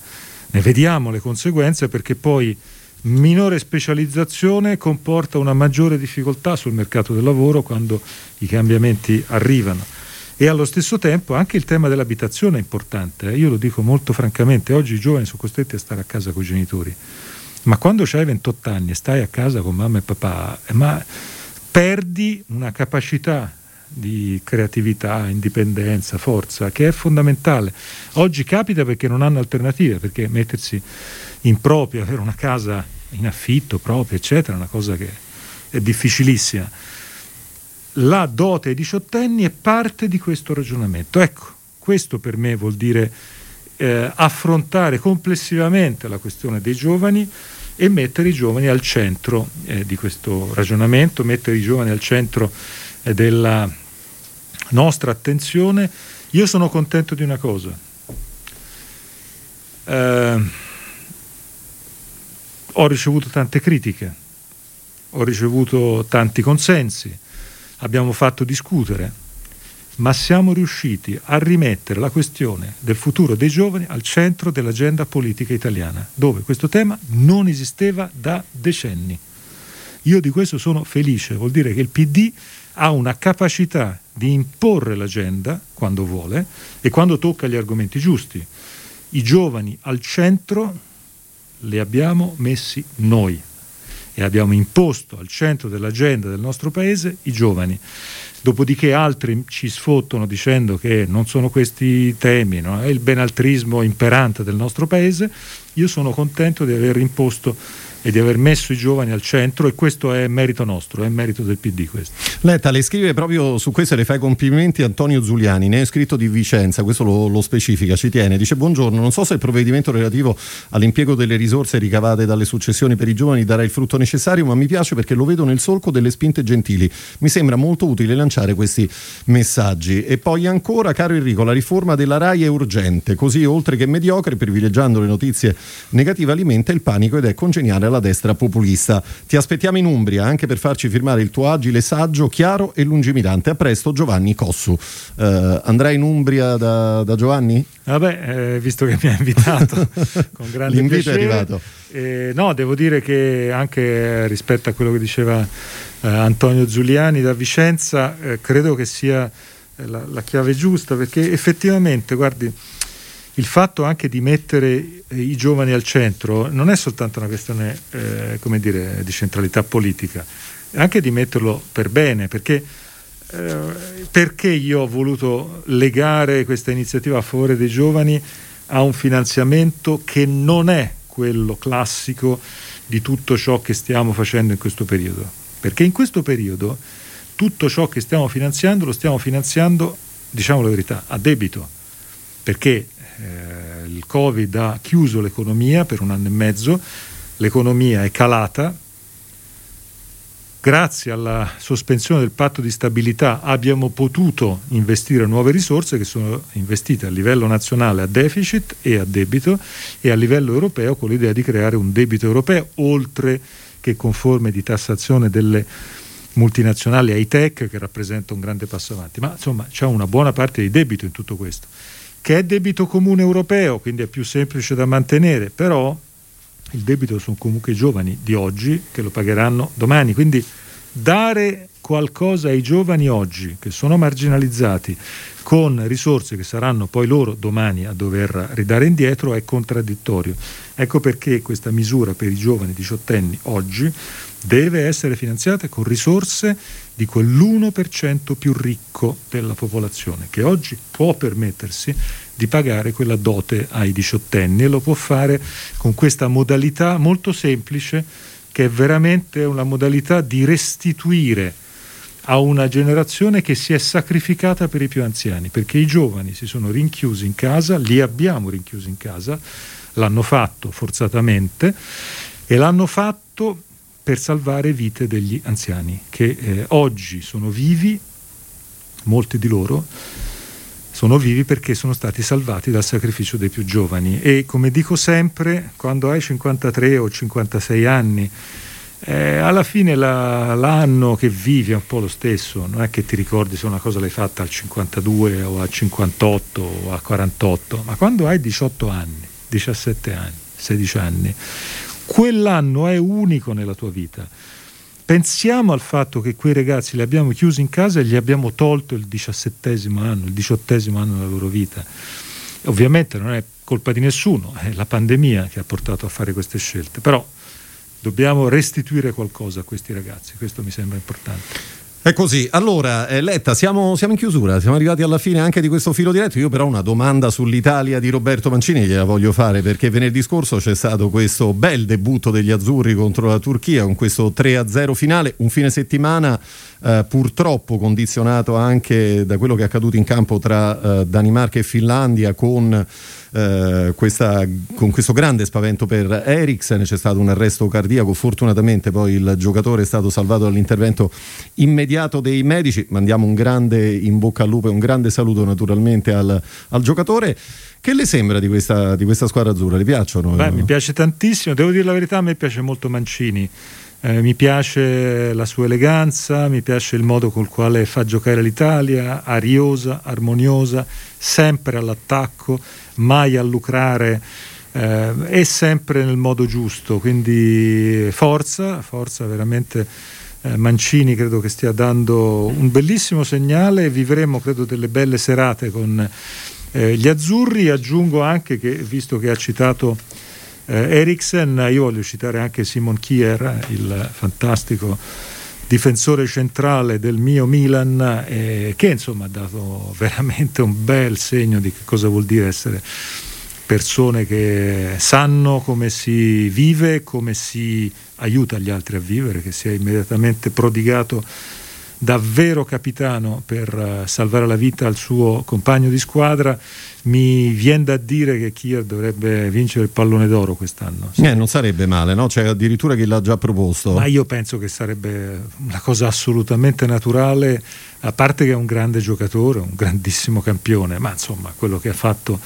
Ne vediamo le conseguenze perché poi minore specializzazione comporta una maggiore difficoltà sul mercato del lavoro quando i cambiamenti arrivano. E allo stesso tempo anche il tema dell'abitazione è importante. Eh. Io lo dico molto francamente, oggi i giovani sono costretti a stare a casa con i genitori, ma quando hai 28 anni e stai a casa con mamma e papà, eh, perdi una capacità di creatività, indipendenza, forza, che è fondamentale. Oggi capita perché non hanno alternative, perché mettersi in proprio, avere una casa in affitto proprio, eccetera, una cosa che è difficilissima. La dote ai diciottenni è parte di questo ragionamento. Ecco, questo per me vuol dire eh, affrontare complessivamente la questione dei giovani e mettere i giovani al centro eh, di questo ragionamento, mettere i giovani al centro eh, della nostra attenzione. Io sono contento di una cosa. Eh, ho ricevuto tante critiche, ho ricevuto tanti consensi, abbiamo fatto discutere, ma siamo riusciti a rimettere la questione del futuro dei giovani al centro dell'agenda politica italiana, dove questo tema non esisteva da decenni. Io di questo sono felice, vuol dire che il PD ha una capacità di imporre l'agenda quando vuole e quando tocca gli argomenti giusti. I giovani al centro li abbiamo messi noi e abbiamo imposto al centro dell'agenda del nostro paese i giovani. Dopodiché altri ci sfottono dicendo che non sono questi temi, no? è il benaltrismo imperante del nostro paese. Io sono contento di aver imposto e di aver messo i giovani al centro e questo è merito nostro, è merito del PD questo. Letta, le scrive proprio su questo e le fa i complimenti Antonio Giuliani, ne è scritto di Vicenza, questo lo, lo, specifica, ci tiene, dice buongiorno, non so se il provvedimento relativo all'impiego delle risorse ricavate dalle successioni per i giovani darà il frutto necessario, ma mi piace perché lo vedo nel solco delle spinte gentili, mi sembra molto utile lanciare questi messaggi. E poi ancora, caro Enrico, la riforma della RAI è urgente, così oltre che mediocre, privilegiando le notizie negative alimenta il panico ed è congeniale alla destra populista. Ti aspettiamo in Umbria anche per farci firmare il tuo agile saggio, chiaro e lungimirante. A presto Giovanni Cossu. Uh, andrai in Umbria da, da Giovanni? Vabbè, eh, visto che mi ha invitato con grande L'invito piacere. è arrivato. Eh, no, devo dire che anche rispetto a quello che diceva eh, Antonio Giuliani da Vicenza, eh, credo che sia eh, la, la chiave giusta perché effettivamente, guardi, il fatto anche di mettere eh, i giovani al centro non è soltanto una questione eh, dire, di centralità politica, è anche di metterlo per bene, perché, eh, perché io ho voluto legare questa iniziativa a favore dei giovani a un finanziamento che non è quello classico di tutto ciò che stiamo facendo in questo periodo. Perché in questo periodo tutto ciò che stiamo finanziando lo stiamo finanziando, diciamo la verità, a debito. Perché eh, il Covid ha chiuso l'economia per un anno e mezzo, l'economia è calata, grazie alla sospensione del patto di stabilità abbiamo potuto investire nuove risorse che sono investite a livello nazionale a deficit e a debito e a livello europeo con l'idea di creare un debito europeo oltre che con forme di tassazione delle multinazionali high tech che rappresenta un grande passo avanti. Ma insomma c'è una buona parte di debito in tutto questo che è debito comune europeo, quindi è più semplice da mantenere, però il debito sono comunque i giovani di oggi che lo pagheranno domani, quindi dare qualcosa ai giovani oggi che sono marginalizzati con risorse che saranno poi loro domani a dover ridare indietro è contraddittorio. Ecco perché questa misura per i giovani diciottenni oggi deve essere finanziata con risorse di quell'1% più ricco della popolazione, che oggi può permettersi di pagare quella dote ai diciottenni e lo può fare con questa modalità molto semplice che è veramente una modalità di restituire a una generazione che si è sacrificata per i più anziani, perché i giovani si sono rinchiusi in casa, li abbiamo rinchiusi in casa, l'hanno fatto forzatamente e l'hanno fatto per salvare vite degli anziani che eh, oggi sono vivi, molti di loro sono vivi perché sono stati salvati dal sacrificio dei più giovani. E come dico sempre, quando hai 53 o 56 anni, eh, alla fine la, l'anno che vivi è un po' lo stesso, non è che ti ricordi se una cosa l'hai fatta al 52 o al 58 o al 48, ma quando hai 18 anni, 17 anni, 16 anni, quell'anno è unico nella tua vita. Pensiamo al fatto che quei ragazzi li abbiamo chiusi in casa e gli abbiamo tolto il diciassettesimo anno, il diciottesimo anno della loro vita. Ovviamente non è colpa di nessuno, è la pandemia che ha portato a fare queste scelte, però dobbiamo restituire qualcosa a questi ragazzi, questo mi sembra importante. È così. Allora, eh, Letta, siamo, siamo, in chiusura, siamo arrivati alla fine anche di questo filo diretto. Io però una domanda sull'Italia di Roberto Mancini gliela voglio fare perché venerdì scorso c'è stato questo bel debutto degli azzurri contro la Turchia con questo 3-0 finale, un fine settimana eh, purtroppo condizionato anche da quello che è accaduto in campo tra eh, Danimarca e Finlandia con eh, questa, con questo grande spavento per Eriksen, c'è stato un arresto cardiaco, fortunatamente poi il giocatore è stato salvato dall'intervento immediato dei medici, mandiamo un grande in bocca al lupo e un grande saluto naturalmente al, al giocatore. Che le sembra di questa, di questa squadra azzurra? Le piacciono? Beh, mi piace tantissimo, devo dire la verità, a me piace molto Mancini. Eh, mi piace la sua eleganza, mi piace il modo col quale fa giocare l'Italia, ariosa, armoniosa, sempre all'attacco, mai a lucrare eh, e sempre nel modo giusto. Quindi forza, forza veramente. Eh, Mancini credo che stia dando un bellissimo segnale vivremo credo delle belle serate con eh, gli azzurri. Aggiungo anche che, visto che ha citato eh, Eriksen, io voglio citare anche Simon Kier, il fantastico difensore centrale del mio Milan, eh, che insomma ha dato veramente un bel segno di che cosa vuol dire essere persone che sanno come si vive, come si aiuta gli altri a vivere, che si è immediatamente prodigato davvero capitano per uh, salvare la vita al suo compagno di squadra mi viene da dire che Kier dovrebbe vincere il pallone d'oro quest'anno. Sì. Eh, non sarebbe male, no? C'è addirittura chi l'ha già proposto. Ma io penso che sarebbe una cosa assolutamente naturale, a parte che è un grande giocatore, un grandissimo campione, ma insomma quello che ha fatto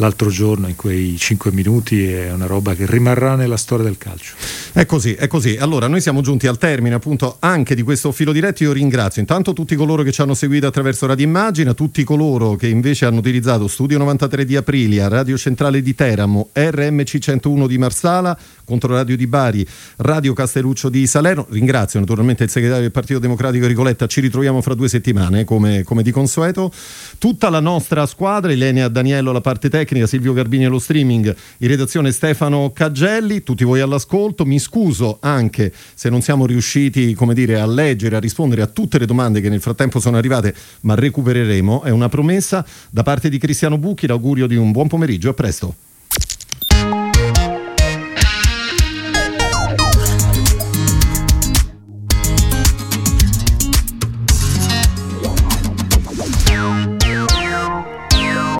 l'altro giorno in quei cinque minuti è una roba che rimarrà nella storia del calcio. È così, è così. Allora, noi siamo giunti al termine appunto anche di questo filo diretto. Io ringrazio intanto tutti coloro che ci hanno seguito attraverso Radio Immagina, tutti coloro che invece hanno utilizzato Studio 93 di Aprilia, Radio Centrale di Teramo, RMC 101 di Marsala, Controradio di Bari, Radio Castelluccio di Salerno. Ringrazio naturalmente il segretario del Partito Democratico Ricoletta. Ci ritroviamo fra due settimane, come, come di consueto. Tutta la nostra squadra, Ilenia Daniello la parte tecnica tecnica, Silvio Garbini allo streaming, in redazione Stefano Caggelli, tutti voi all'ascolto. Mi scuso anche se non siamo riusciti, come dire, a leggere, a rispondere a tutte le domande che nel frattempo sono arrivate, ma recupereremo. È una promessa da parte di Cristiano Bucchi, l'augurio di un buon pomeriggio, a presto.